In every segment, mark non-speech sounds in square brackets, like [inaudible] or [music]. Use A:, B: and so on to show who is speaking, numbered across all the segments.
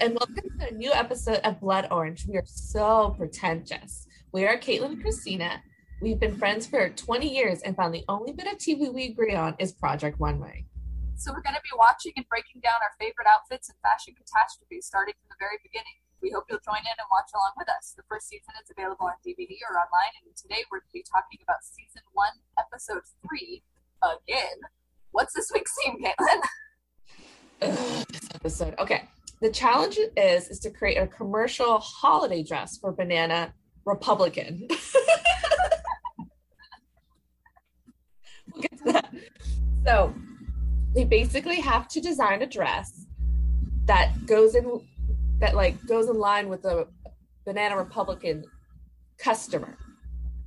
A: and welcome to a new episode of Blood Orange. We are so pretentious. We are Caitlin and Christina. We've been friends for 20 years and found the only bit of TV we agree on is Project Runway.
B: So we're going to be watching and breaking down our favorite outfits and fashion catastrophes starting from the very beginning. We hope you'll join in and watch along with us. The first season is available on DVD or online, and today we're going to be talking about season one, episode three, again. What's this week's theme, Caitlin?
A: Ugh, this episode. Okay. The challenge is is to create a commercial holiday dress for Banana Republican. [laughs] we'll get to that. So they basically have to design a dress that goes in that like goes in line with the Banana Republican customer.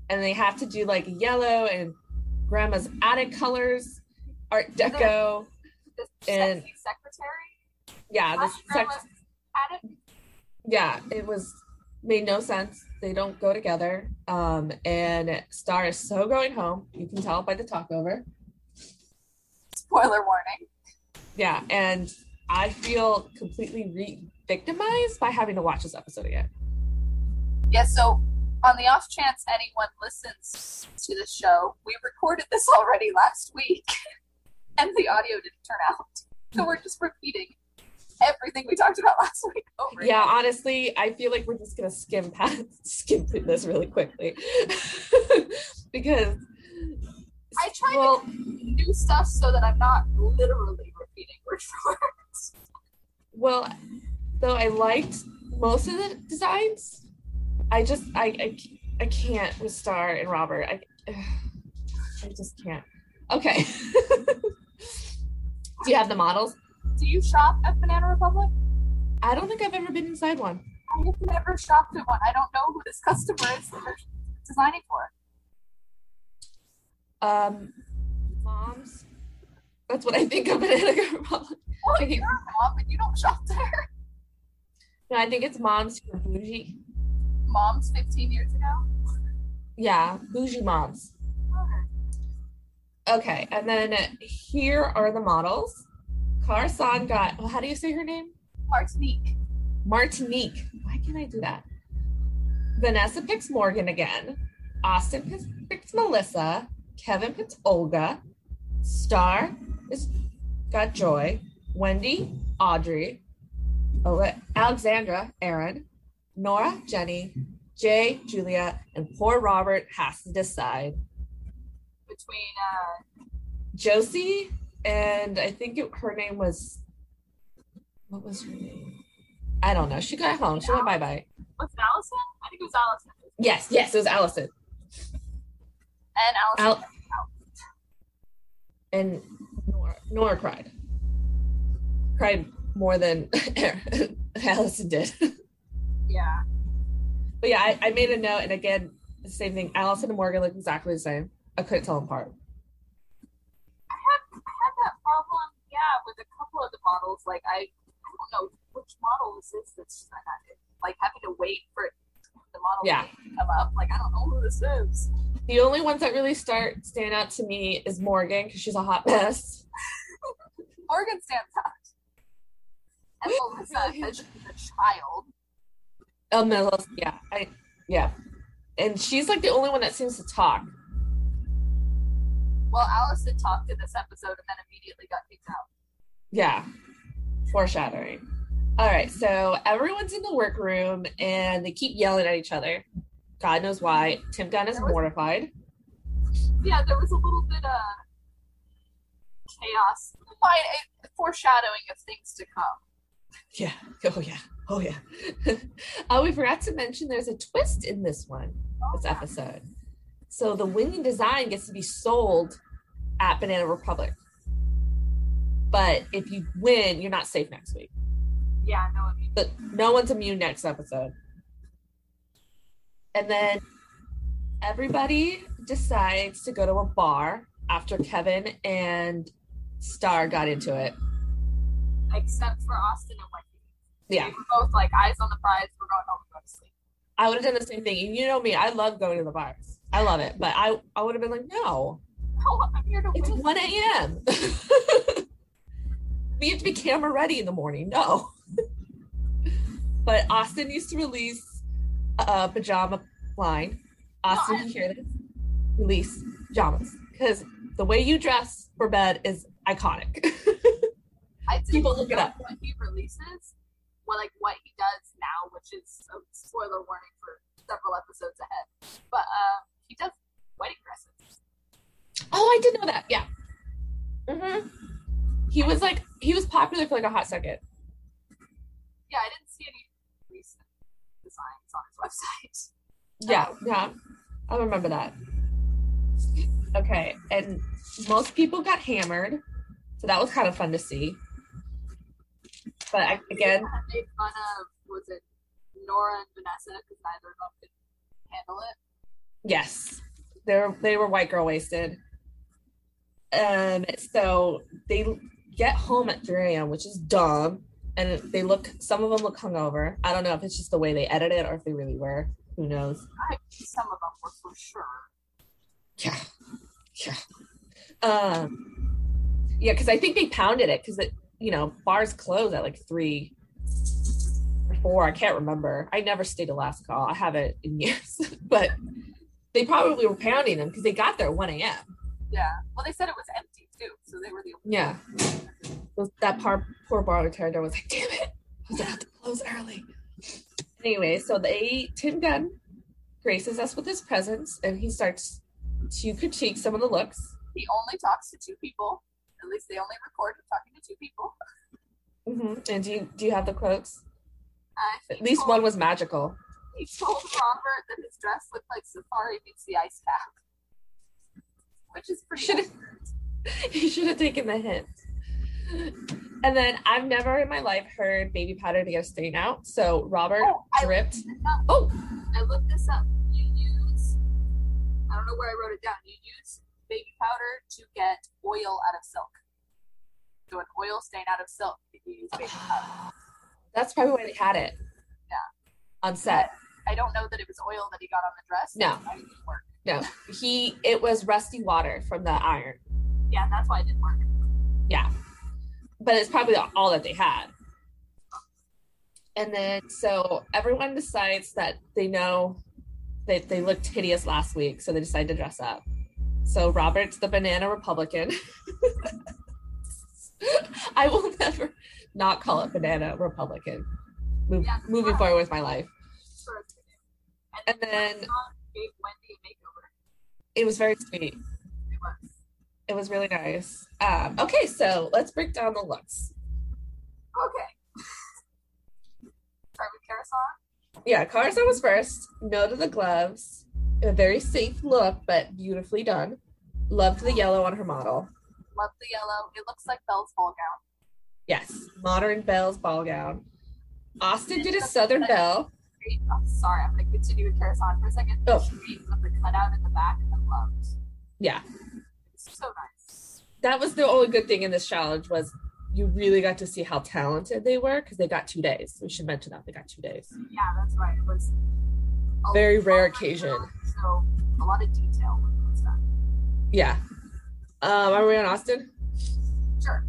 A: And they have to do like yellow and grandma's attic colors, art deco.
B: The
A: And-
B: secretary?
A: Yeah,
B: Slash
A: sex-
B: grandma's
A: yeah it was made no sense. They don't go together. Um and star is so going home. You can tell by the talkover
B: Spoiler warning.
A: yeah and i feel completely re-victimized by having to watch this episode again.
B: Yeah, so on the off chance anyone listens to the show, we recorded this already last week [laughs] and the audio didn't turn out. So we're just repeating everything we talked about [laughs] last week. Oh Over
A: yeah
B: again.
A: honestly i feel like we're just gonna skim past [laughs] skim through this really quickly. [laughs] Because
B: I try
A: well
B: to do stuff so that I'm not literally repeating word for word.
A: well though i liked most of the designs i just i i, I can't with star and robert. I [sighs] i just can't. Okay. Do you have the models
B: Do you shop at Banana Republic?
A: i don't think i've ever been inside one
B: I have never shopped at one. I don't know who this customer is designing for.
A: um moms that's what i think of Banana republic
B: Well,
A: think-
B: you're a mom, but you don't shop there.
A: no i think it's moms who are bougie
B: Moms 15 years ago.
A: yeah bougie moms okay and then here are the models Kara Saun got well, how do you say her name
B: Martinique.
A: Martinique. Why can't I do that? Vanessa picks Morgan again. Austin picks, picks Melissa. Kevin picks Olga. Star is got Joy. Wendy, Audrey. Ale- Alexandra, Aaron. Nora, Jenny. Jay, Julia, and poor Robert has to decide.
B: Between uh,
A: Josie and I think it, her name was. What was her name? I don't know. She got home. She went bye bye.
B: was it Allison? I think it was Allison.
A: Yes, yes, it was Allison.
B: And Allison.
A: Al- and Nora, Nora cried. Cried more than [laughs] Allison did.
B: yeah.
A: but yeah, I, I made a note, and again, the same thing. Allison and Morgan look exactly the same. I couldn't tell them apart.
B: Yeah, with a couple of the models. Like I, I don't know which model this is this that's I had it, like having to wait for the model
A: Yeah.
B: to come up. Like I don't know who this is.
A: The only ones that really start stand out to me is Morgan because she's a hot mess. [laughs]
B: Morgan stands out. And Melissa, she's a child.
A: Oh, Melissa, yeah, I, yeah, and she's like the only one that seems to talk.
B: Well, Allison talked in this episode and then immediately got kicked out.
A: Yeah. Foreshadowing. All right. So everyone's in the workroom and they keep yelling at each other. God knows why. Tim Gunn is
B: was-
A: mortified.
B: Yeah, there was a little bit of chaos, foreshadowing of things to come.
A: Yeah. Oh, yeah. Oh, yeah. [laughs] oh, we forgot to mention there's a twist in this one, this oh, episode. So the winning design gets to be sold at Banana Republic. But if you win, you're not safe next week.
B: Yeah, no, mean,
A: but no one's immune next episode. And then everybody decides to go to a bar after Kevin and Star got into it.
B: except for Austin and Wendy.
A: Yeah,
B: We were both like eyes on the prize. We're going home and go to sleep.
A: I would have done the same thing. And you know me, I love going to the bars. I love it, but I I would have been like, no,
B: Oh, I'm here to
A: it's
B: win.
A: 1 a.m. [laughs] we have to be camera ready in the morning. No. but Austin used to release a pajama line. Austin,
B: No, I-
A: hear this? Release pajamas because the way you dress for bed is iconic.
B: I [laughs]
A: People look it up.
B: What he releases, well, like what he does now, which is a spoiler warning for several episodes ahead. But um, he does wedding dresses.
A: Oh, I did know that. Yeah. Mm-hmm. He was like he was popular for like a hot second.
B: Yeah, I didn't see any recent designs on his website.
A: Yeah, yeah. I remember that. Okay, and most people got hammered, so that was kind of fun to see. But I, again,
B: I made fun of was it Nora and Vanessa because neither of them could handle it.
A: yes, they were they were white girl wasted. Um, so they get home at 3 a.m., which is dumb, and they look. Some of them look hungover. I don't know if it's just the way they edit it or if they really were. Who knows?
B: Some of them were for sure.
A: Yeah. Yeah. Um yeah, because I think they pounded it because it, you know, bars close at like three or four. I can't remember. I never stayed to last call. I haven't in [laughs] years, but they probably were pounding them because they got there at 1 a.m.
B: Yeah. Well, they said it was empty too, so they were the only
A: Yeah. Those- That poor poor bartender was like, damn it, I was about to close early. Anyway, so they Tim Gunn graces us with his presence and he starts to critique some of the looks.
B: He only talks to two people. At least they only record him talking to two people.
A: hmm And do you do you have the quotes?
B: Uh,
A: At least
B: told-
A: one was magical.
B: He told Robert that his dress looked like Safari meets the ice cap, which is pretty. [laughs]
A: You should have taken the hint. And then I've never in my life heard baby powder to get a stain out. So Robert
B: Oh,
A: dripped.
B: No,
A: Oh,
B: I looked this up. You use, I don't know where I wrote it down. You use baby powder to get oil out of silk. So an oil stain out of silk, if you use baby powder. [sighs]
A: that's probably why they had it.
B: Yeah.
A: On set.
B: I don't know that it was oil that he got on the dress.
A: No.
B: That's why it didn't work.
A: No, he it was rusty water from the iron.
B: Yeah, that's why it didn't work.
A: Yeah. But it's probably all that they had. And then so everyone decides that they know that they looked hideous last week, so they decide to dress up. So Robert's the banana Republican. [laughs] I will never not call it banana Republican. Move,
B: Yeah.
A: moving forward with my life.
B: Sure it's gonna.
A: And then
B: gave Wendy a makeover.
A: It was very sweet.
B: It was.
A: It was really nice. Um, okay, so let's break down the looks.
B: Okay. [laughs] Start with Kara Saun.
A: Yeah, Kara Saun was first. No to the gloves. A very safe look, but beautifully done. Loved the yellow on her model.
B: Love the yellow. It looks like Belle's ball gown.
A: Yes, modern Belle's ball gown. Austin did a Southern Belle.
B: Oh, sorry, I'm going to continue with Kara Saun for a second.
A: Oh.
B: The cutout in the back. Loved.
A: Yeah,
B: so nice.
A: that was the only good thing in this challenge was you really got to see how talented they were because they got two days. We should mention that they got two days.
B: Yeah, that's right. It was a
A: Very rare occasion.
B: work, So a lot of detail was done.
A: Yeah. Um, are we on Austin?
B: Sure.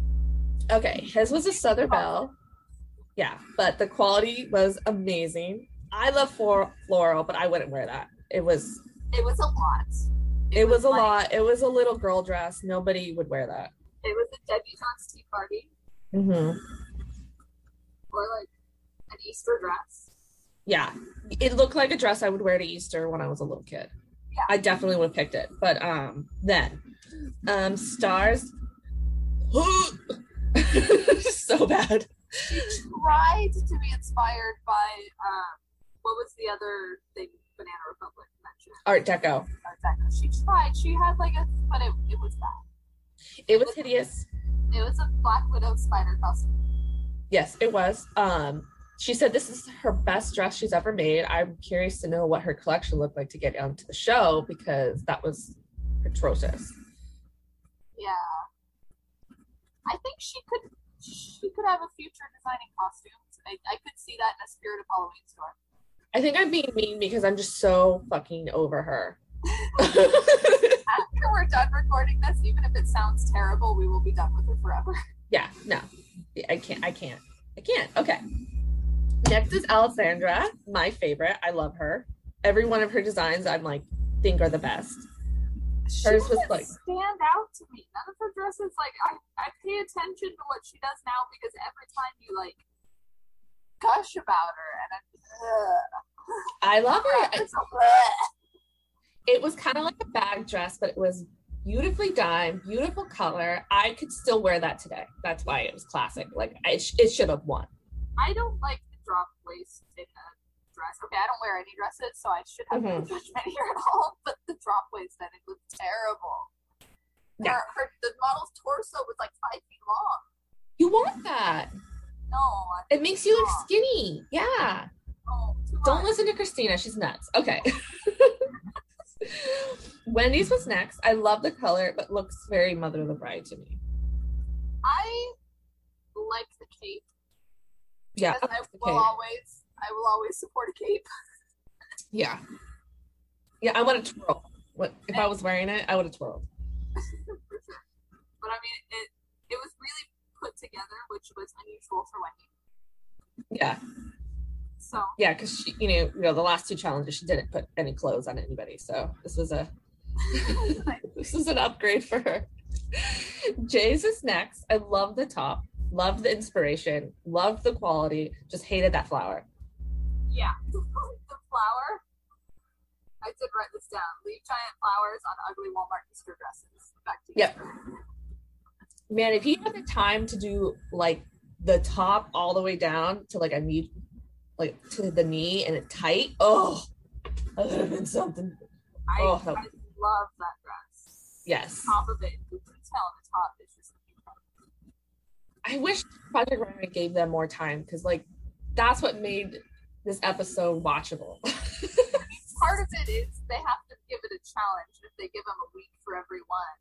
A: Okay, his was a Southern Belle. Yeah, but the quality was amazing. I love floral, but I wouldn't wear that. It was
B: It was a lot.
A: It was a
B: like-
A: lot. It was a little girl dress. Nobody would wear that.
B: It was a debutante's tea party
A: Mm-hmm.
B: or like an Easter dress.
A: Yeah, it looked like a dress I would wear to Easter when I was a little kid.
B: Yeah.
A: I definitely would have picked it. But um, then, um, stars. [laughs] so bad.
B: She tried to be inspired by um, what was the other thing Banana Republic mentioned?
A: Art Deco.
B: Art Deco. She tried. She had like a, but it, it was bad.
A: It was hideous.
B: It was a Black Widow spider costume.
A: Yes, it was. Um, she said this is her best dress she's ever made. I'm curious to know what her collection looked like to get onto the show because that was atrocious.
B: Yeah. I think she could she could have a future designing costumes. I, I could see that in a Spirit of Halloween store.
A: I think I'm being mean because I'm just so fucking over her.
B: After we're done recording this, even if it sounds terrible, we will be done with her forever.
A: yeah, no, I can't. I can't. I can't. Okay. Next is Alessandra, my favorite. I love her. Every one of her designs I'm like think are the best.
B: She
A: Hers was like-
B: stand out to me. None of her dresses like I, I pay attention to what she does now because every time you like gush about her and I'm
A: I love her. It was kind of like a bag dress, but it was beautifully done, beautiful color. I could still wear that today. That's why it was classic. Like I, sh- it should have won.
B: I don't like the drop waist in a dress. Okay, I don't wear any dresses, so I should have no
A: Mhm.
B: judgment here at all. [laughs] But the drop waist, I think, was terrible.
A: Yeah.
B: Her, her, the model's torso was like five feet long.
A: You want that?
B: No,
A: It makes you look skinny. Yeah.
B: no,
A: Don't listen to Christina. She's nuts. Okay. [laughs] Wendy's was next. I love the color, but looks very Mother of the Bride to me.
B: I like the cape.
A: Yeah.
B: I will always, I will always support a cape.
A: Yeah. Yeah, I want to twirl. What if I was wearing it? I would have twirled. [laughs]
B: But I mean, it it was really put together, which was unusual for Wendy.
A: Yeah.
B: So
A: Yeah, because she, you know, you know, the last two challenges she didn't put any clothes on anybody, so this was a [laughs] this is an upgrade for her. Jay's is next. I love the top, love the inspiration, love the quality. Just hated that flower.
B: yeah, [laughs] the flower. I did write this down. Leave giant flowers on ugly Walmart Easter dresses. Back to
A: Yep.
B: Easter.
A: Man, if he had the time to do like the top all the way down to like a knee, like to the knee and it tight, oh, that would have been something.
B: I,
A: Oh,
B: I
A: no.
B: love that dress.
A: Yes.
B: Top of it, the detail on the top is just.
A: I wish Project Runway gave them more time because like that's what made this episode watchable. [laughs]
B: Part of it is they have to give it a challenge. If they give them a week for every one,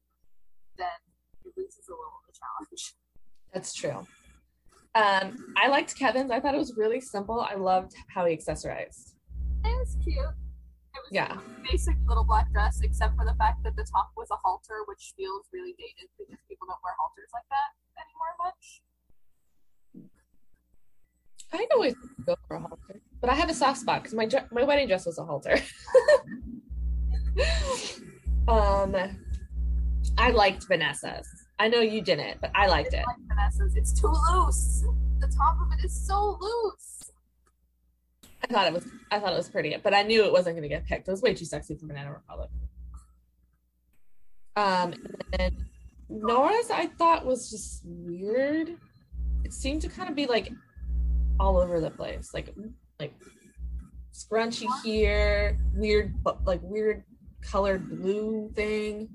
B: then loses a little of the challenge.
A: That's true. Um, I liked Kevin's. I thought it was really simple. I loved how he accessorized.
B: It was cute. It was
A: Yeah.
B: a basic little black dress, except for the fact that the top was a halter, which feels really dated because people don't wear halters like that anymore much.
A: I'd always go for a halter, but I have a soft spot because my my wedding dress was a halter. [laughs] um, I liked Vanessa's. I know you didn't, but I liked it.
B: Like Vanessa's, it's too loose. The top of it is so loose.
A: I thought it was I thought it was pretty, but I knew it wasn't going to get picked. It was way too sexy for Banana Republic. Um, and then Nora's I thought was just weird. It seemed to kind of be like all over the place, like like scrunchy here, weird but like weird colored blue thing.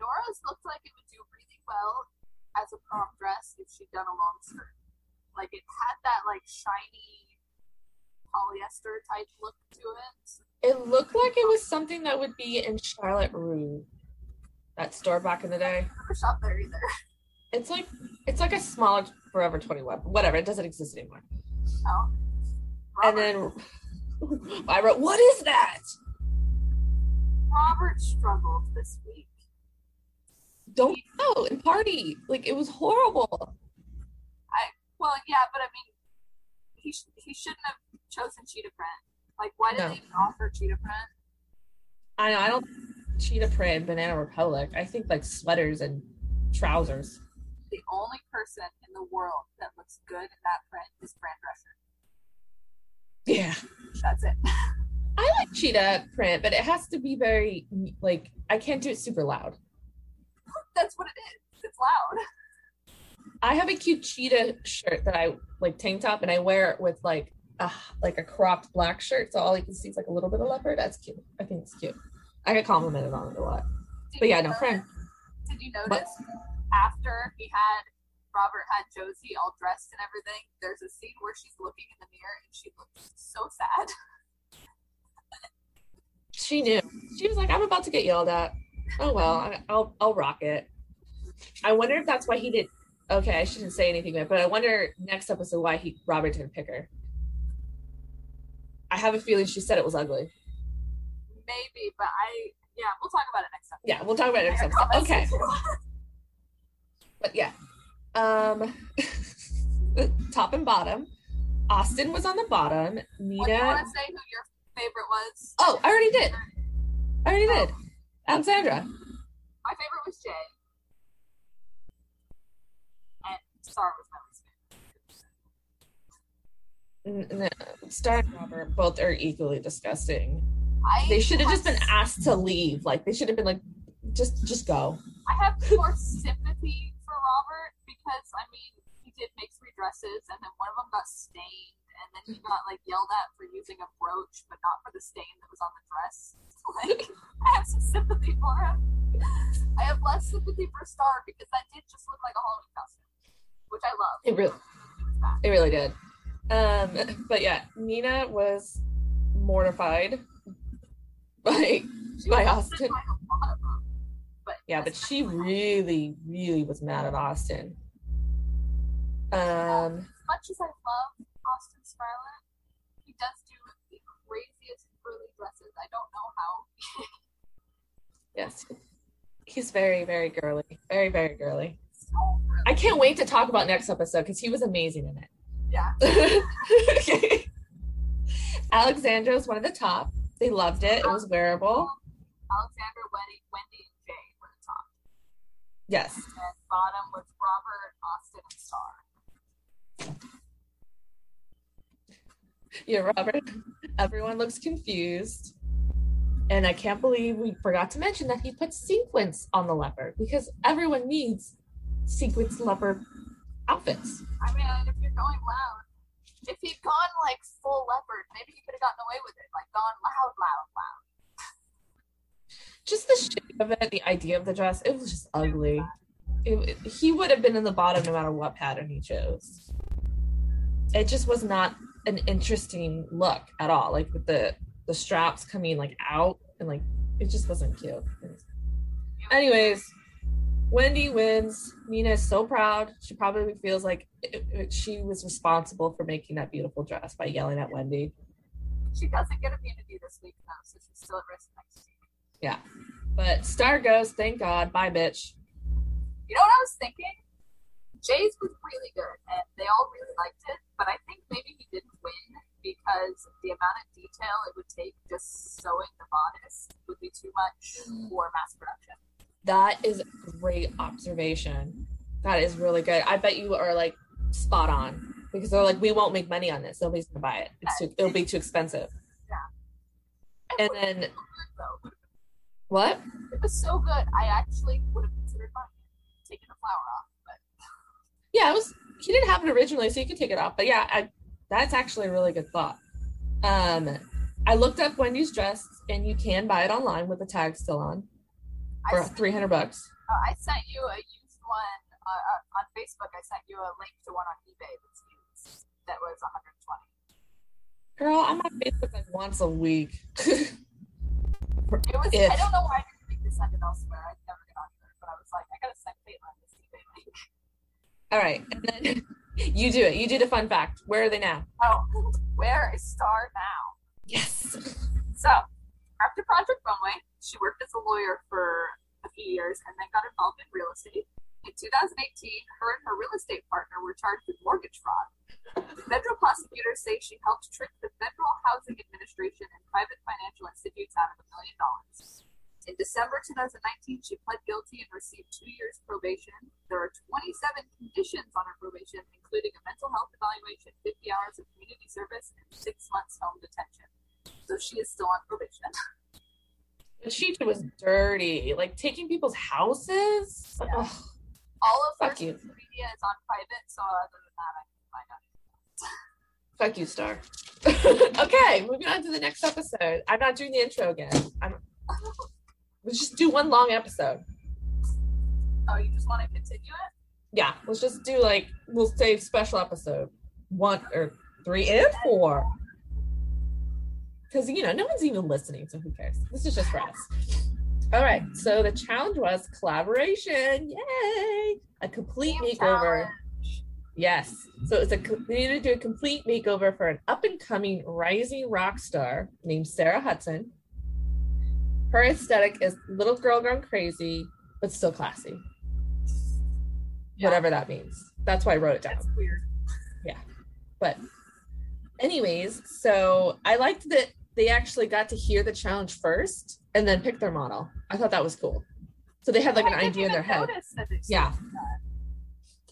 B: Nora's looked like it would do really well as a prom dress if she'd done a long skirt. Like it had that like shiny polyester type look to it.
A: It looked like it was something that would be in Charlotte Russe, that store back in the day.
B: Never shop there either.
A: It's like it's like a smaller Forever 21. Whatever, it doesn't exist anymore.
B: No.
A: And then [laughs] I wrote, "What is that?"
B: Robert struggled this week.
A: Don't know and party like it was horrible.
B: I well, yeah, but I mean, he sh- he shouldn't have chosen cheetah print. Like, why did
A: No.
B: they even offer cheetah print?
A: I know I don't cheetah print and Banana Republic. I think like sweaters and trousers.
B: The only person in the world that looks good in that print is Fran Drescher.
A: Yeah,
B: That's it.
A: I like cheetah print, but it has to be very like I can't do it super loud.
B: That's what it is. It's loud.
A: I have a cute cheetah shirt that I like tank top, and I wear it with like a like a cropped black shirt, so all you can see is like a little bit of leopard. That's cute. I think it's cute. I get complimented on it a lot.
B: Did
A: But yeah, no, friend.
B: Did you notice after he had Robert had Josie all dressed and everything? There's a scene where she's looking in the mirror and she looks so sad.
A: She knew. She was like, "I'm about to get yelled at." Oh well, I'll I'll rock it. I wonder if that's why he did. Okay, I shouldn't say anything yet, but I wonder next episode why he Robert didn't pick her. I have a feeling she said it was ugly.
B: Maybe, but I yeah, we'll talk about it next time.
A: Yeah, we'll talk about it next
B: time.
A: Okay. but yeah um [laughs] top and bottom Austin was on the bottom.
B: What do you want to say who your favorite was?
A: Oh, I already did. I already did. Alexandra.
B: My favorite was Jay. And Star was my least favorite.
A: N- n- Star and Robert both are equally disgusting.
B: I
A: They should have just been asked to leave. Like they should have been like, just just go.
B: I have more sympathy for Robert because I mean he did make three dresses and then one of them got stained and then he got like yelled at for using a brooch but not for the stain that was on the dress. Like [laughs] I have some sympathy for him. I have less sympathy for Star because that did just look like a Halloween costume, which I love.
A: It really,
B: It was bad.
A: it really did. Um, [laughs] but yeah, Nina was mortified [laughs] by
B: She
A: by Austin.
B: by a lot of them, but
A: Yeah, but she really, really was mad at Austin. Um,
B: as much as I love Austin Scarlett, I don't know how. [laughs]
A: yes, he's very, very girly, very, very girly.
B: So.
A: I can't wait to talk about next episode because he was amazing in
B: Yeah.
A: it. [laughs] okay. Alexandra was one of the top. They loved it. It was wearable.
B: Alexander, Wendy, Wendy, and Jay were the top.
A: Yes.
B: And bottom was Robert, Austin, and Star.
A: Yeah, Robert. Everyone looks confused. And I can't believe we forgot to mention that he put sequins on the leopard because everyone needs sequins leopard outfits.
B: I mean, if you're going loud, if he'd gone like full leopard, maybe he could have gotten away with it. Like gone loud, loud, loud.
A: Just the shape of it, the idea of the dress, it was just ugly. It, it- he would have been in the bottom no matter what pattern he chose. It just was not an interesting look at all. Like with the the straps coming like out and like it just wasn't cute. Anyways, Wendy wins. Nina is so proud. She probably feels like it, it- she was responsible for making that beautiful dress by yelling at Wendy.
B: She doesn't get immunity this week though, so she's still at risk next week.
A: Yeah, but Star goes, thank God. Bye, bitch.
B: You know what I was thinking? Jay's was really good, and they all really liked it. But I think maybe he didn't win because the amount of detail it would take just sewing the bodice would be too much for mass production.
A: That is a great observation. That is really good. I bet you are like spot on because they're like, we won't make money on this. Nobody's gonna buy it. It's too, it'll be too expensive. Yeah. And then
B: so
A: what?
B: It was so good. I actually would have considered buying it, taking the flower off.
A: Yeah, it was. He didn't have it originally, so you could take it off. But yeah, I, that's actually a really good thought. Um, I looked up Wendy's dress, and you can buy it online with the tag still on for three hundred bucks.
B: uh, I sent you a used one uh, uh, on Facebook. I sent you a link to one on eBay that's used that was 120.
A: Girl, I'm on Facebook like once a week.
B: It was.
A: If-
B: I don't know why I didn't to send it elsewhere. I never get on there, but I was like, I gotta send Caitlin this eBay link.
A: All right, and then [laughs] you do it. You do the fun fact. Where are they now?
B: Oh, where is Star now?
A: Yes.
B: So, after Project Runway, she worked as a lawyer for a few years and then got involved in real estate. In 2018, her and her real estate partner were charged with mortgage fraud. Federal prosecutors say she helped trick the Federal Housing Administration and private financial institutes out of a million dollars. In December 2019, she pled guilty and received two years probation. There are 27 conditions on her probation, including a mental health evaluation, 50 hours of community service, and six months home detention. So she is still on probation.
A: But she was dirty, like taking people's houses.
B: Yeah. All of her
A: Fuck you.
B: media is on private, so other than that, I can find out.
A: fuck you, Star. [laughs] okay, moving on to the next episode. I'm not doing the intro again. I'm. [laughs] Let's just do one long episode.
B: Oh, you just want to continue it?
A: Yeah, let's just do like we'll say special episode one or three and four. Because you know, no one's even listening, so who cares? This is just for us. All right, so the challenge was collaboration. Yay! A complete
B: Team
A: makeover.
B: challenge.
A: Yes. So it's a we need to do a complete makeover for an up and coming rising rock star named Sarah Hudson. Her aesthetic is little girl gone crazy, but still classy.
B: Yeah.
A: Whatever that means. That's why I wrote it down.
B: That's weird. Yeah.
A: But anyways, so I liked that they actually got to hear the challenge first and then pick their model. I thought that was cool. So they had like
B: I
A: an idea in their head.
B: notice that they
A: Yeah.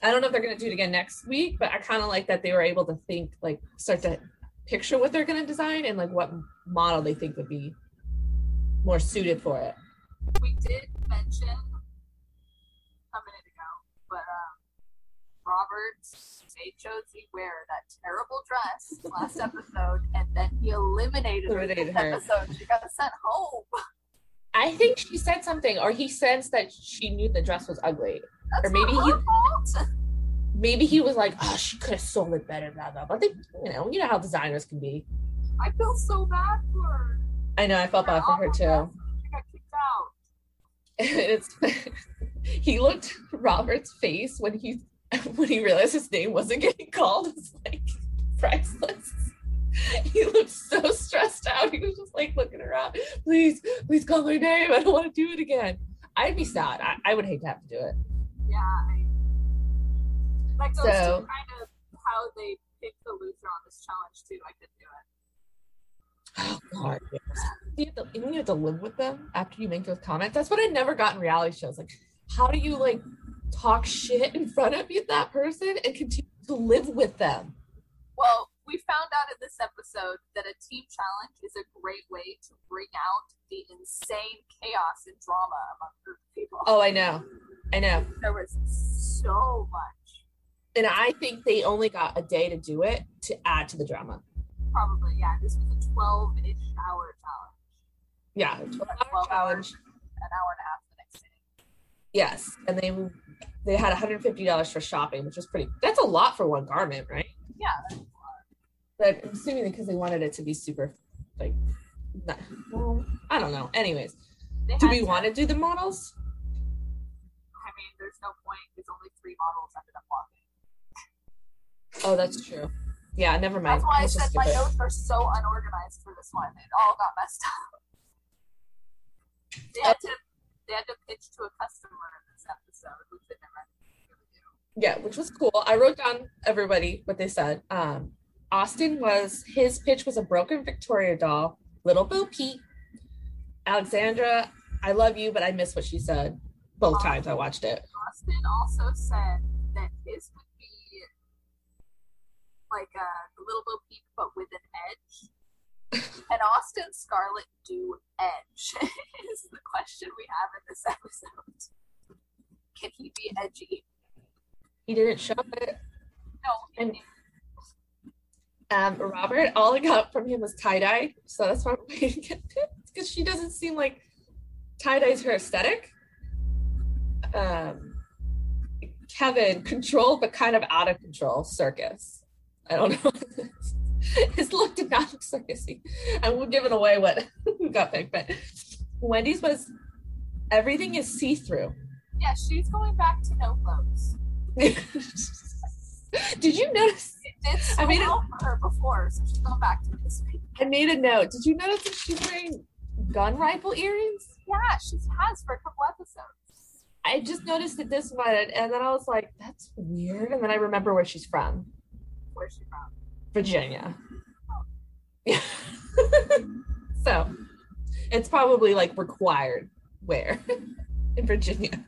A: I don't know if they're gonna do it again next week, but I kind of like that they were able to think like start to picture what they're gonna design and like what model they think would be more suited for it.
B: we did mention a minute ago, but um, Robert made Josie wear that terrible dress last episode, and then he eliminated, her
A: Eliminated her.
B: episode. She got sent home.
A: I think she said something, or he sensed that she knew the dress was ugly.
B: That's
A: Or maybe he-
B: fault.
A: Maybe he was like, "Oh, she could have sold it better." Blah blah. But they, you know, you know how designers can be.
B: I feel so bad for her.
A: I know. I felt bad for her too.
B: She got kicked out.
A: it's [laughs] he looked Robert's face when he [laughs] when he realized his name wasn't getting called was like priceless. [laughs] He looked so stressed out. He was just like looking around. Please, please call my name. I don't want to do it again. I'd be sad. I, I would hate to have to do it.
B: Yeah. I, that goes
A: So-
B: to kind of how they picked the loser on this challenge too. I could do it.
A: Oh God. yes. [sighs] You have, to, you have to live with them after you make those comments. That's what I never got in reality shows. Like, how do you like talk shit in front of you, that person and continue to live with them?
B: Well, we found out in this episode that a team challenge is a great way to bring out the insane chaos and drama among a group of people.
A: Oh, I know. I know.
B: There was so much.
A: And I think they only got a day to do it to add to the drama.
B: Probably, yeah. This was a 12 ish hour challenge.
A: Yeah. 12 hour
B: 12
A: challenge.
B: An hour and a half the next day.
A: Yes. And they they had $150 for shopping, which was pretty that's a lot for one garment, right?
B: Yeah.
A: But I'm assuming because they wanted it to be super like not, well, I don't know. Anyways, do we
B: to-
A: want to do the models?
B: I mean, there's no point because only three models ended up walking.
A: Oh, that's true. Yeah, never mind.
B: That's why I said my notes are so unorganized for this one. It all got messed up. They had to, they had to pitch to a customer in this episode, which they never.
A: Yeah, which was cool. I wrote down everybody what they said. Um, Austin was his pitch was a broken Victoria doll, Little Bo Peep. Alexandra, I love you, but I miss what she said both times I watched it.
B: Austin also said that his like a little Bo Peep, but with an edge. and Austin Scarlett do edge [laughs] is the question we have in this episode. Can he be edgy?
A: He didn't show it.
B: No,
A: And- Um, Robert, all I got from him was tie dye, so that's why waiting get it because she doesn't seem like tie dye is her aesthetic. Um, Kevin, control but kind of out of control circus. I don't know. [laughs] His look did not look circusy, and we're giving away what [laughs] got picked. But Wendy's was everything is see through.
B: yeah, she's going back to no clothes. [laughs]
A: did you notice?
B: It did so
A: I
B: well for her before, so she's going back to this week.
A: I made a note. Did you notice that she's wearing gun rifle earrings?
B: Yeah, she has for a couple episodes.
A: I just noticed it this one, and then I was like, "That's weird." And then I remember where she's from,
B: Where's she from?
A: Virginia. Yeah. Oh. [laughs] so it's probably like required wear [laughs] in Virginia.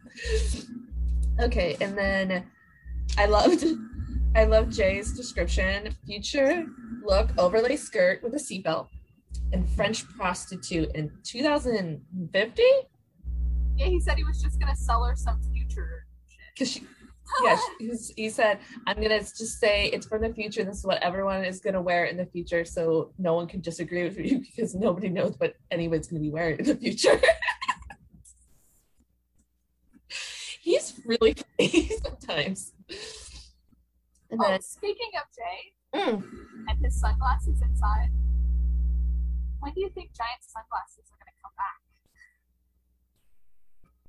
A: Okay, and then I loved, I loved Jay's description: future look, overlay skirt with a seatbelt, and French prostitute in 2050.
B: Yeah, he said he was just gonna sell her some future shit.
A: because she yeah he said i'm gonna just say it's for the future this is what everyone is gonna wear in the future so no one can disagree with you [laughs] because nobody knows what anyone's gonna be wearing in the future [laughs] he's really [laughs] funny sometimes and
B: Oh,
A: then
B: speaking of Jay
A: mm,
B: and his sunglasses inside, when do you think giant sunglasses are gonna come back?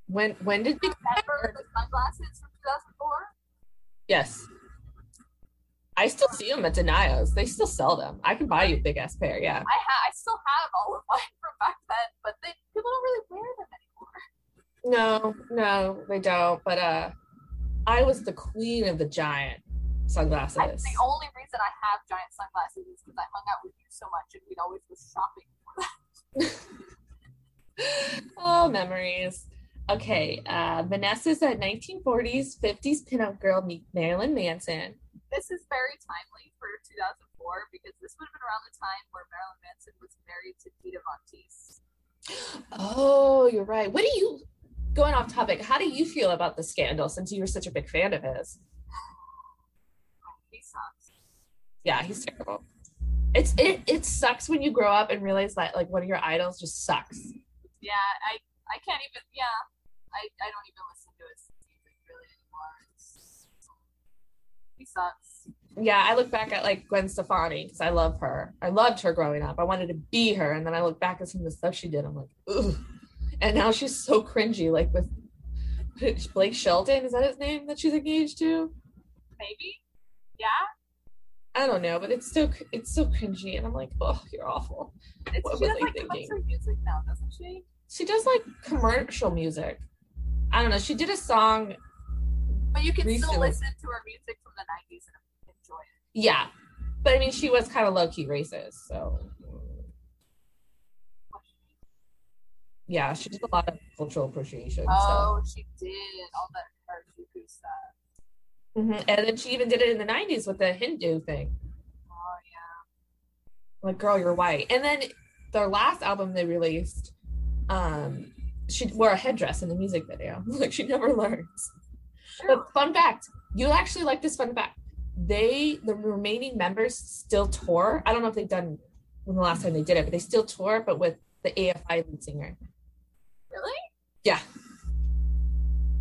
A: when when did we
B: Remember the sunglasses from 2004?
A: Yes i still see them at denios they still sell them i can buy you a big ass pair yeah
B: I ha- I still have all of mine from back then, but they people don't really wear them anymore.
A: No, no, they don't. But uh I was the queen of the giant. sunglasses.
B: I, the only reason I have giant sunglasses is because I hung out with you so much and we'd always go shopping [laughs]
A: oh, memories. Okay, uh, Vanessa's a 1940s, 50s pinup girl, meet Marilyn Manson.
B: This is very timely for 2004 because this would have been around the time where Marilyn Manson was married to Dita Von Teese.
A: Oh, you're right. What do you, going off topic, how do you feel about the scandal since you were such a big fan of his?
B: He sucks.
A: Yeah, he's terrible. It's it it sucks when you grow up and realize that like one of your idols just sucks.
B: Yeah, I I can't even. Yeah, I I don't even listen to his music really anymore. It's, he sucks.
A: Yeah, I look back at like Gwen Stefani because I love her. I loved her growing up. I wanted to be her, and then I look back at some of the stuff she did. I'm like, ugh. And now she's so cringy, like with [laughs] Blake Shelton. Is that his name that she's engaged to?
B: Maybe. Yeah.
A: I don't know, but it's still it's so cringy, and I'm like, oh, you're awful.
B: It's,
A: What
B: she
A: was
B: does
A: I
B: like
A: thinking?
B: music now, doesn't she?
A: She does like commercial music. I don't know. She did a song,
B: But you can still listen to her music from the '90s and enjoy it.
A: yeah, but I mean, she was kind of low key racist, so yeah, she did a lot of cultural appreciation.
B: Oh, she did all that Harajuku stuff.
A: Mhm. And then she even did it in the '90s with the Hindu thing.
B: Oh yeah.
A: Like, girl, you're white. And then their last album they released, um, she wore a headdress in the music video. [laughs] like she never learns. But fun fact, you'll actually like this fun fact. They, the remaining members, still tour. I don't know if they've done when the last time they did it, but they still tour, but with the AFI lead singer.
B: Really?
A: Yeah,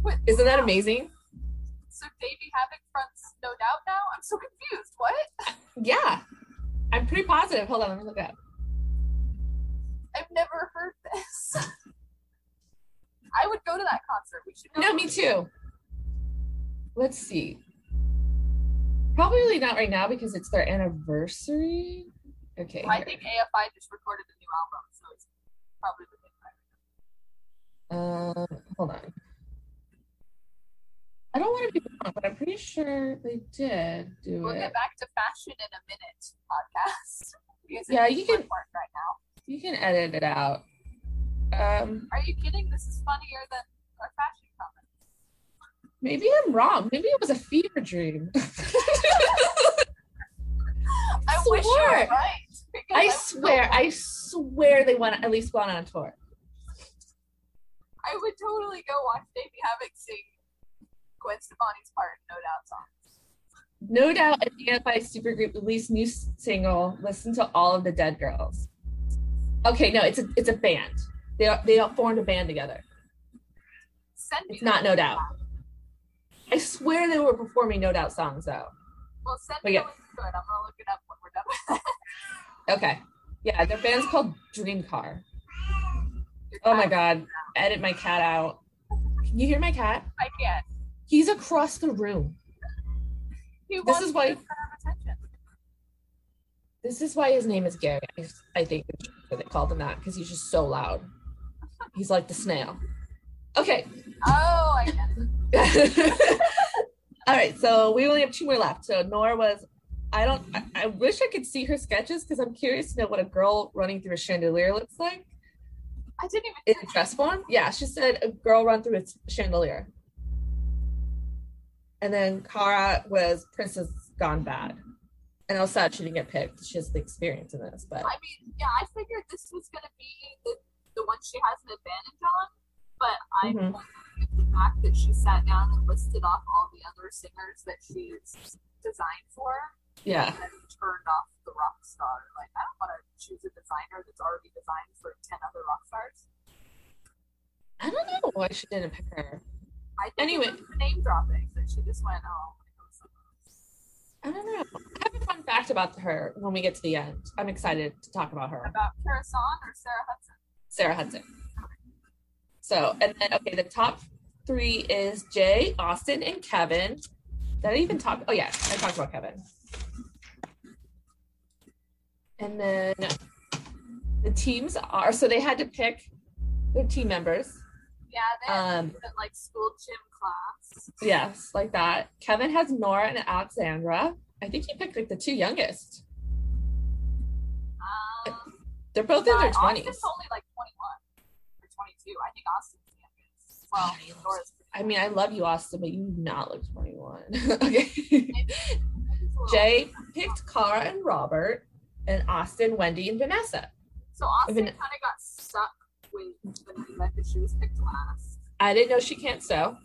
B: What?
A: isn't that amazing?
B: So Davey Havok fronts No Doubt now? I'm so confused. What? [laughs]
A: Yeah, I'm pretty positive. Hold on, let me look up.
B: I've never heard this. [laughs] I would go to that concert. We should go.
A: No, me too. Let's see. Probably not right now because it's their anniversary. Okay.
B: I think AFI just recorded a new album, so it's probably the big time.
A: Um, hold on. I don't want to be wrong, but I'm pretty sure they did do it.
B: We'll get back to fashion in a minute podcast. [laughs]
A: Yeah, you can-
B: right now.
A: You can edit it out. Um,
B: Are you kidding? This is funnier than our fashion comments.
A: maybe I'm wrong. Maybe it was a fever dream. [laughs]
B: I wish you were
A: Swear.
B: right.
A: I swear, I swear they went at least one on a tour.
B: I would totally go watch Davey Havok sing Gwen Stefani's part No Doubt song.
A: No doubt, AFI supergroup released new single. Listen to all of the Dead Girls. Okay, no, it's a it's a band. They are, they all formed a band together.
B: Send me
A: It's not No. Doubt. I swear they were performing No Doubt songs though.
B: Well, send
A: But
B: me
A: yeah.
B: the link to it. I'm gonna look it up when we're done with. [laughs]
A: Okay, yeah, their band's called
B: Dreamcar.
A: Oh my god, edit my cat out. Can you hear my cat?
B: I can't.
A: He's across the room.
B: He
A: This is why-
B: be the center of attention.
A: This is why his name is Gary. I, I think they called him that because he's just so loud. He's like the snail. Okay.
B: Oh, I get it. [laughs]
A: All right, so we only have two more left. So Nora was, I don't, I, I wish I could see her sketches because I'm curious to know what a girl running through a chandelier looks like
B: I didn't even.
A: in dress form. Yeah, she said a girl run through a chandelier. And then Kara was Princess Gone Bad. And I was sad she didn't get picked. She has the experience in this, but
B: I mean, yeah, I figured this was gonna be the, the one she has an advantage on, but I
A: Mhm.
B: like the fact that she sat down and listed off all the other singers that she's designed for,
A: yeah.
B: and then turned off the rock star. Like, I don't want to choose a designer that's already designed for ten other rock stars.
A: I don't know why she didn't pick her.
B: I think
A: Anyway.
B: it was the name dropping that she just went, oh, I'm gonna go with someone else.
A: I don't know. I have a fun fact about her when we get to the end. I'm excited to talk about her.
B: About Kara Saun or Sarah Hudson?
A: Sarah Hudson. So, and then, okay, the top three is Jay, Austin, and Kevin. Did I even talk? Oh, yeah, I talked about Kevin. And then the teams are so they had to pick their team members.
B: Yeah, they
A: Um,
B: like school gym class.
A: Yes, like that. Kevin has Nora and Alexandra. I think he picked like the two youngest.
B: Um,
A: They're both in their twenties.
B: Austin's only like 21 or 22. I think Austin's the youngest. Well, Nora's
A: I mean, I love you, Austin, but you do not look 21. [laughs] okay. Jay picked Kara and Robert, and Austin, Wendy, and Vanessa.
B: So Austin
A: Even-
B: kind of got stuck with Vanessa because she was picked last.
A: I didn't know she can't sew.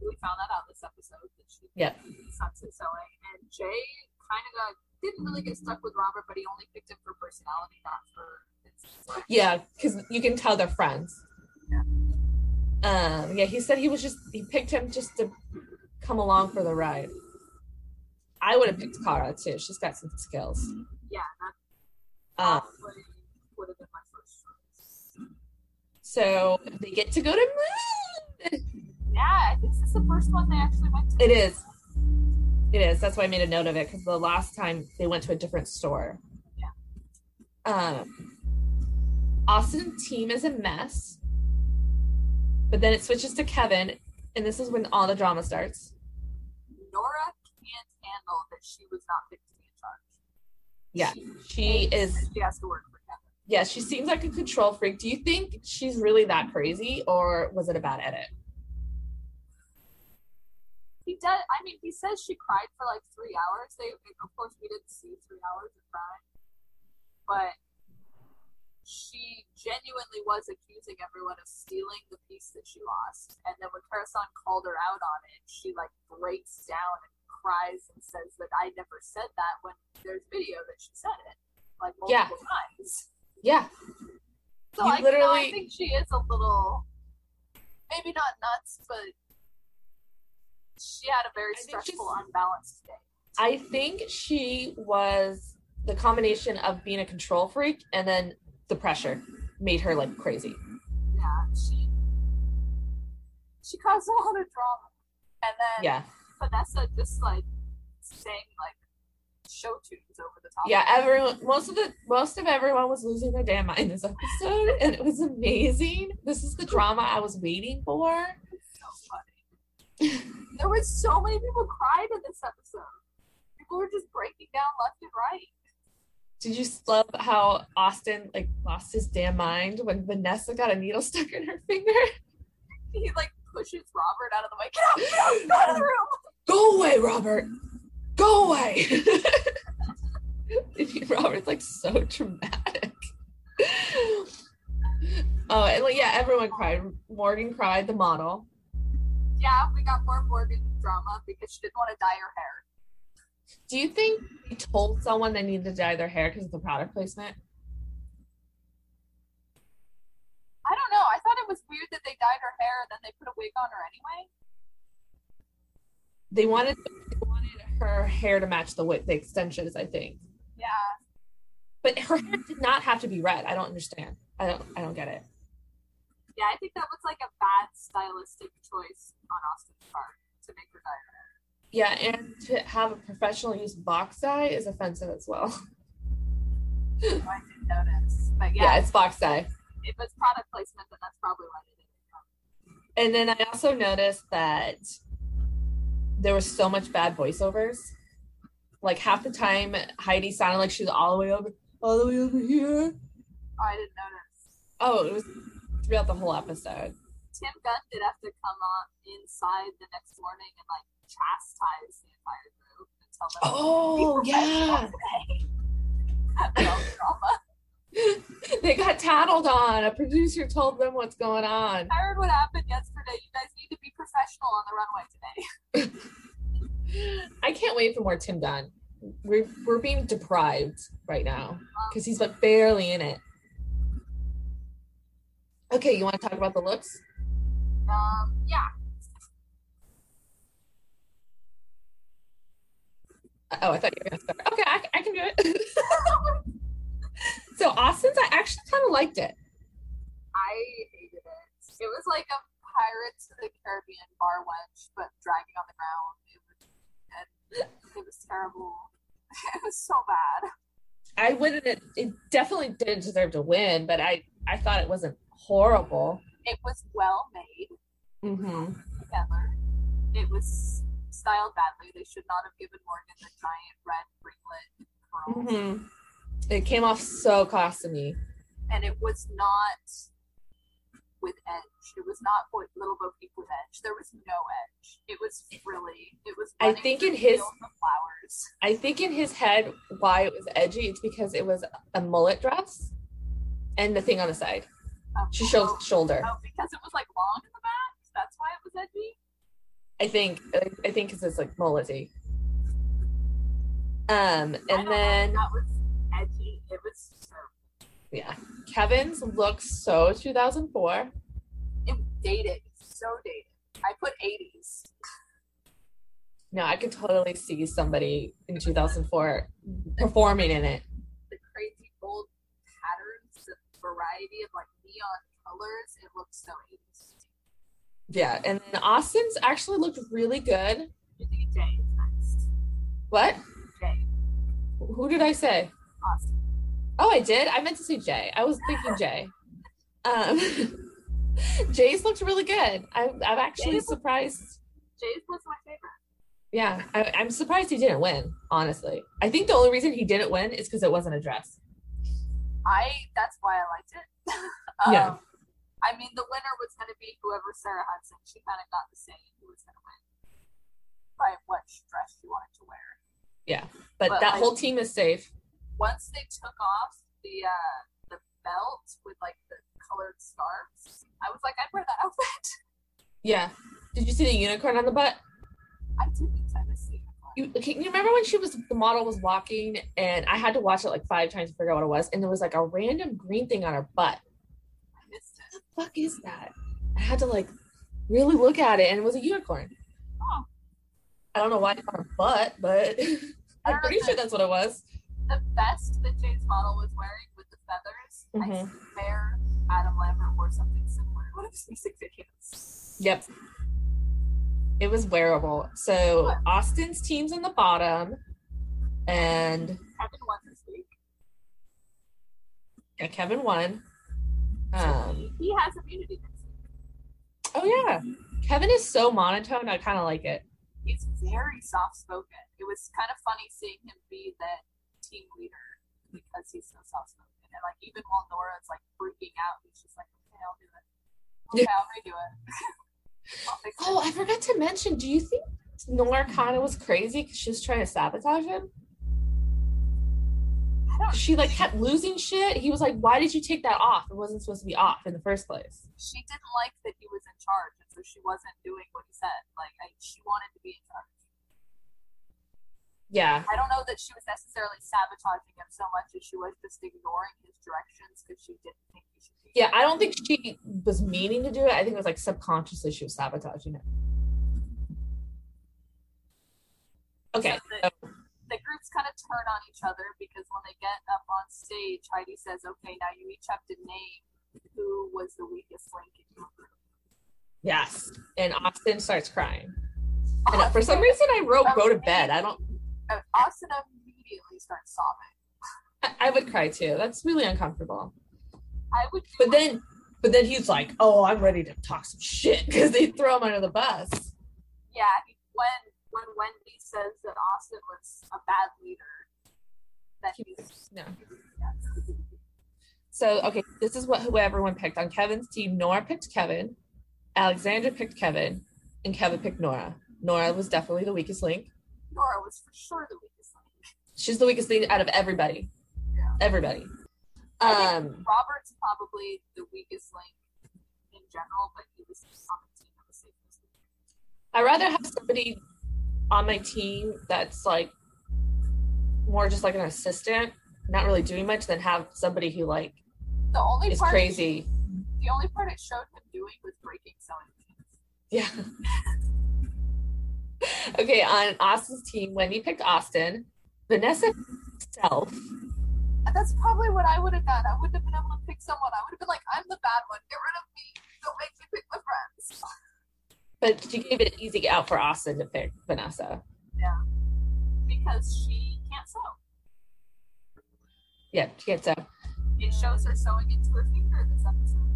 B: We found that out this episode that she
A: Yep.
B: sucks at sewing. And Jay kind of got didn't really get stuck with Robert, but he only picked him for personality, not for his.
A: Yeah, because you can tell they're friends.
B: Yeah.
A: Um, yeah, he said he was just he picked him just to come along for the ride. I would have picked Kara too. She's got some skills.
B: Yeah,
A: Um,
B: would have been my first choice.
A: so they get to go to Mood.
B: Yeah, I think this is the first one they actually went to.
A: It is. It is. That's why I made a note of it because the last time they went to a different store.
B: Yeah.
A: Um, Austin team is a mess, but then it switches to Kevin, and this is when all the drama starts.
B: Nora can't handle that she was not picked to be in charge.
A: Yeah, she
B: hates
A: is.
B: She has to work for Kevin.
A: Yeah, she seems like a control freak. Do you think she's really that crazy, or was it a bad edit?
B: He does. I mean, he says she cried for like three hours. They, of course, we didn't see three hours of crying, but she genuinely was accusing everyone of stealing the piece that she lost. And then when Kara Saun called her out on it, she like breaks down and cries and says that I never said that. When there's video that she said it like multiple
A: Yeah.
B: times.
A: Yeah,
B: So
A: You
B: I, you know, I think she is a little, maybe not nuts, but she had a very
A: I think she's-
B: stressful, unbalanced day.
A: I think she was the combination of being a control freak and then the pressure made her like crazy.
B: Yeah, she she caused a lot of drama, and then
A: Yeah,
B: Vanessa just like sang like show tunes over the top.
A: yeah. Everyone, most of the most of everyone was losing their damn mind this episode, and it was amazing. This is the drama I was waiting for.
B: It's so funny. there were so many people cried in this episode. People were just breaking down left and right.
A: Did you love how Austin like lost his damn mind when Vanessa got a needle stuck in her finger? [laughs]
B: He like pushes Robert out of the way. Get out! Get out! Get out of the room! [gasps]
A: Go away, Robert. Go away. [laughs] Robert's like so dramatic. [laughs] Oh, and like yeah, everyone cried. Morgan cried, the model.
B: Yeah, we got more Morgan drama because she didn't want to dye her hair.
A: Do you think they told someone they needed to dye their hair because of the product placement?
B: I don't know. I thought it was weird that they dyed her hair and then they put a wig on her anyway.
A: They wanted they wanted her hair to match the wig, the extensions, I think.
B: Yeah.
A: But her hair did not have to be red. I don't understand. I don't I don't get it.
B: Yeah, I think that was like a bad stylistic choice on Austin's part to make her hair.
A: Yeah, and to have a professional use box dye is offensive as well.
B: So I didn't notice. But
A: Yeah,
B: yeah,
A: it's box dye.
B: if it's product placement, then that's probably why they did it.
A: And then I also noticed that there was so much bad voiceovers. Like half the time, Heidi sounded like she was all the way over, all the way over here.
B: Oh, I didn't notice.
A: Oh, it was throughout the whole episode.
B: Tim Gunn did have to come on inside the next morning and like chastise the entire group and tell them.
A: Oh yeah,
B: professional today." [laughs] drama. [laughs]
A: they got tattled on. A producer told them what's going on.
B: I heard what happened yesterday. You guys need to be professional on the runway today. [laughs]
A: I can't wait for more Tim Gunn. We're we're being deprived right now um, because he's like barely in it. Okay, you want to talk about the looks?
B: Um, yeah.
A: Oh, I thought you were gonna start. Okay, I, I can do it. [laughs] so Austin's, I actually kind of liked it.
B: I hated it. It was like a Pirates of the Caribbean bar wench, but dragging on the ground. It was, and it was terrible. [laughs] It was so bad.
A: I wouldn't. It, it definitely didn't deserve to win, but I I thought it wasn't horrible.
B: It was well made.
A: Mm-hmm.
B: Together. It was styled badly. They should not have given Morgan the giant red ringlet curls.
A: hmm It came off so costumey.
B: And it was not with edge. It was not with little Bo Peep with edge. There was no edge. It was frilly. It was.
A: I think in his-
B: flowers.
A: I think in his head, why it was edgy, it's because it was a mullet dress and the thing on the side.
B: Um,
A: She shows
B: oh,
A: shoulder.
B: oh, because it was like long in the back. That's why it was edgy.
A: I think I think because it's like mullety. Um, and then
B: that was edgy. It was.
A: yeah, Kevin's looks so 2004.
B: It was dated. So dated. I put 80s.
A: No, I could totally see somebody in 2004 performing in it.
B: The crazy bold patterns, the variety of like neon colors. It looks so 80s.
A: Yeah, and Austin's actually looked really good.
B: You think Jay is next?
A: What?
B: Jay.
A: Who did I say?
B: Austin.
A: Oh, I did. I meant to say Jay. I was thinking Jay. Um, [laughs] Jay's looked really good. I, I'm actually
B: Jay's-
A: surprised.
B: Jay's was my favorite.
A: Yeah, I, I'm surprised he didn't win. Honestly, I think the only reason he didn't win is because it wasn't a dress.
B: I that's why I liked it. [laughs] um,
A: Yeah.
B: I mean, the winner was going to be whoever Sarah Hudson. She kind of got the say who was going to win by what dress she wanted to wear.
A: But,
B: But,
A: that
B: like-
A: whole team is safe.
B: Once they took off the uh, the belt with like the colored scarves, I was like, I'd wear that outfit. [laughs]
A: Yeah. Did you see the unicorn on the butt?
B: I didn't. I it.
A: You, okay, you remember when she was the model was walking and I had to watch it like five times to figure out what it was, and there was like a random green thing on her butt.
B: I missed it.
A: What the fuck is that? I had to like really look at it, and it was a unicorn.
B: Oh.
A: I don't know why it's on her butt, but
B: I [laughs]
A: I'm pretty sure that's what it was.
B: The vest that Jay's model was wearing with the feathers, I
A: Mhm.
B: swear Adam Lambert wore something similar of his videos.
A: Yep. It was wearable. So
B: What?
A: Austin's team's in the bottom, and
B: Kevin won this week.
A: yeah, Kevin won. Um,
B: he, has immunity next week.
A: oh yeah, Kevin is so monotone. I kind of like it.
B: He's very soft spoken. It was kind of funny seeing him be that team leader because he's so soft spoken. And like even while Nora's like freaking out, he's just like, Okay, I'll do it. Okay,
A: Yeah.
B: I'll redo it. [laughs] I'll
A: Oh. I forgot to mention. Do you think Nora kind of was crazy because she was trying to sabotage him? She like kept losing shit. He was like, "Why did you take that off? It wasn't supposed to be off in the first place."
B: she didn't like that he was in charge, and so she wasn't doing what he said. Like I, she wanted to be in charge.
A: Yeah,
B: I don't know that she was necessarily sabotaging him so much as she was just ignoring his directions because she didn't think he should be.
A: yeah. I don't think she was meaning to do it. I think it was like subconsciously she was sabotaging it. Okay,
B: So the groups kind of turn on each other because when they get up on stage, Heidi says, "Okay, now you each have to name who was the weakest link in your group."
A: yes, and Austin starts crying. And for some reason, I wrote "go to bed." I don't.
B: Uh, Austin immediately starts sobbing.
A: I, I would cry too. That's really uncomfortable.
B: I would.
A: But then, but then he's like, "Oh, I'm ready to talk some shit" because they throw him under the bus.
B: yeah, he, when when Wendy says that Austin was a bad leader, that he's
A: No. So okay, this is what who everyone picked on Kevin's team. Nora picked Kevin, Alexandra picked Kevin, and Kevin picked Nora. Nora was definitely the weakest link.
B: Nora was for sure the weakest link.
A: She's the weakest link out of everybody.
B: Yeah.
A: Everybody.
B: I
A: Um,
B: Robert's probably the weakest link in general, but he was on the team that was safest.
A: I'd rather have somebody on my team that's like more just like an assistant, not really doing much, than have somebody who like
B: The only
A: is
B: part
A: crazy.
B: the only part it showed him doing was breaking sewing machines.
A: Yeah. [laughs] okay, on Austin's team, Wendy picked Austin. Vanessa self.
B: That's probably what I would have done. I wouldn't have been able to pick someone. I would have been like, I'm the bad one. Get rid of me. Don't make me pick my friends. [laughs]
A: But she gave it an easy out for Austin to pick Vanessa. Yeah.
B: Because she can't sew.
A: Yeah, she gets a
B: It shows her sewing into her finger this episode.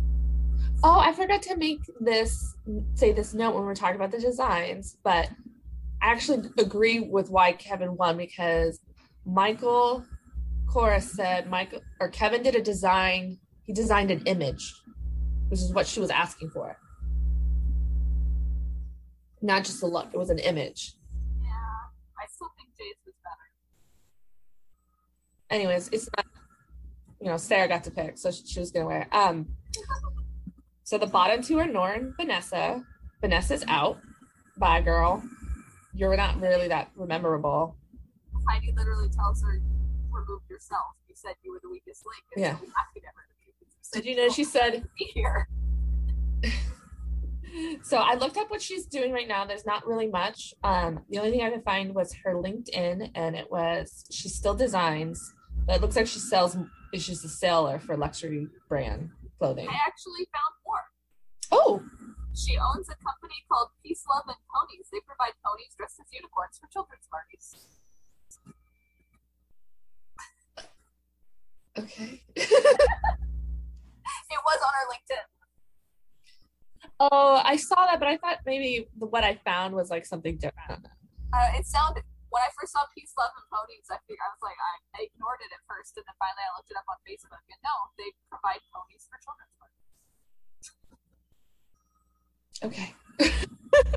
A: Oh, I forgot to make this say this note when we are talking about the designs, but I actually agree with why Kevin won because Michael Kors said Michael or Kevin did a design. He designed an image, which is what she was asking for. Not just a look; it was an image.
B: Yeah, I still think Jay's was better.
A: Anyways, it's not. You know, Sarah got to pick, so she was gonna wear. It. Um. So the bottom two are Nora and Vanessa. Vanessa's out. Bye, girl. You're not really that memorable.
B: Heidi literally tells her, remove yourself. You said you were the weakest link.
A: yeah.
B: So we have to get rid of you.
A: you Did you know she said
B: here? [laughs]
A: so I looked up what she's doing right now. There's not really much. Um, the only thing I could find was her LinkedIn, and it was she still designs, but it looks like she sells. She's a seller for luxury brand clothing.
B: I actually found more.
A: Oh.
B: She owns a company called Peace, Love, and Ponies. They provide ponies dressed as unicorns for children's parties.
A: Okay. [laughs]
B: it was on her LinkedIn.
A: Oh, I saw that, but I thought maybe what I found was like something different.
B: Uh, it sounded when I first saw Peace, Love, and Ponies. I figured I was like, I, ignored it at first, and then finally I looked it up on Facebook, and no, they provide ponies for children's parties.
A: Okay. [laughs]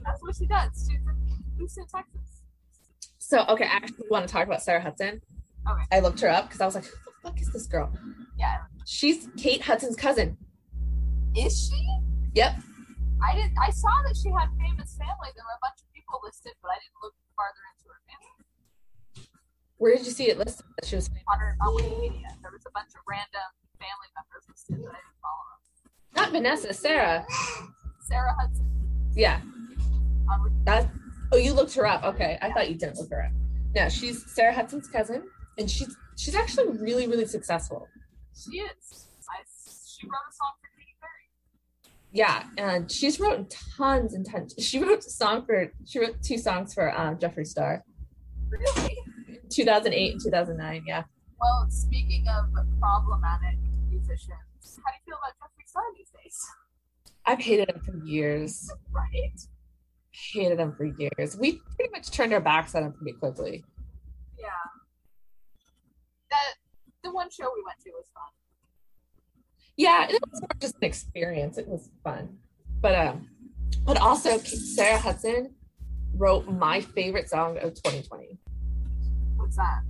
B: That's what she does. She's in Houston, Texas.
A: So, okay, I actually want to talk about Sarah Hudson.
B: Okay.
A: I looked her up because I was like, who the fuck is this girl?
B: Yeah.
A: She's Kate Hudson's cousin.
B: Is she?
A: Yep.
B: I didn't. I saw that she had famous family. There were a bunch of people listed, but I didn't look farther into her family.
A: Where did you see it listed that she was
B: on her on Wikipedia? There was a bunch of random family members listed that I didn't follow.
A: Not Vanessa, Sarah.
B: Sarah Hudson.
A: Yeah. That. Oh, you looked her up. Okay, I thought you didn't look her up. No, she's Sarah Hudson's cousin, and she's she's actually really really successful.
B: She is. I, she wrote a song for.
A: Yeah, and she's wrote tons and tons. She wrote a song for she wrote two songs for um, Jeffree Star.
B: Really?
A: 2008 and 2009. Yeah.
B: Well, speaking of problematic musicians, how do you feel about Jeffree Star these days?
A: I've hated him for years.
B: Right.
A: Hated him for years. We pretty much turned our backs on him pretty quickly.
B: Yeah. That the one show we went to was fun.
A: Yeah, it was more just an experience. It was fun. But um but also Sarah Hudson wrote my favorite song of 2020.
B: What's that?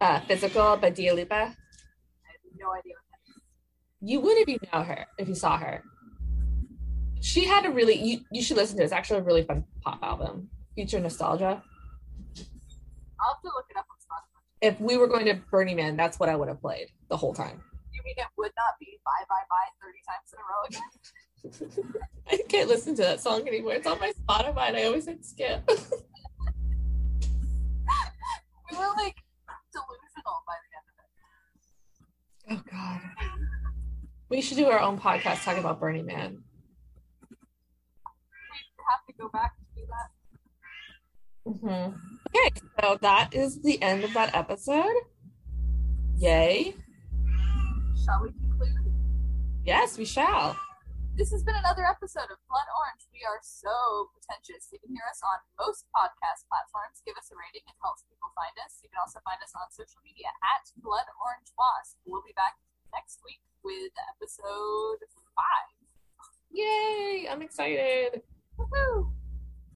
A: Uh Physical by Dua Lipa. I
B: have no idea what that is.
A: You would if you know her, if you saw her she had a really you, you should listen to it. It's actually a really fun pop album. Future nostalgia.
B: I'll have to look it up on Spotify.
A: If we were going to Burning Man, that's what I would have played the whole time.
B: Mean it would not be bye bye bye 30 times in a row again? [laughs]
A: I can't listen to that song anymore. It's on my Spotify and I always hit skip. [laughs] we
B: were like delusional by
A: the end of it. Oh god. We should do our own podcast talking about Burning Man We
B: have to go back to do that.
A: Mm-hmm. Okay, so that is the end of that episode. Yay.
B: Shall we conclude?
A: Yes, we shall.
B: This has been another episode of Blood Orange. We are so pretentious. You can hear us on most podcast platforms. Give us a rating, it helps people find us. You can also find us on social media at Blood Orange Wasp. We'll be back next week with episode five.
A: Yay! I'm excited.
B: Woohoo!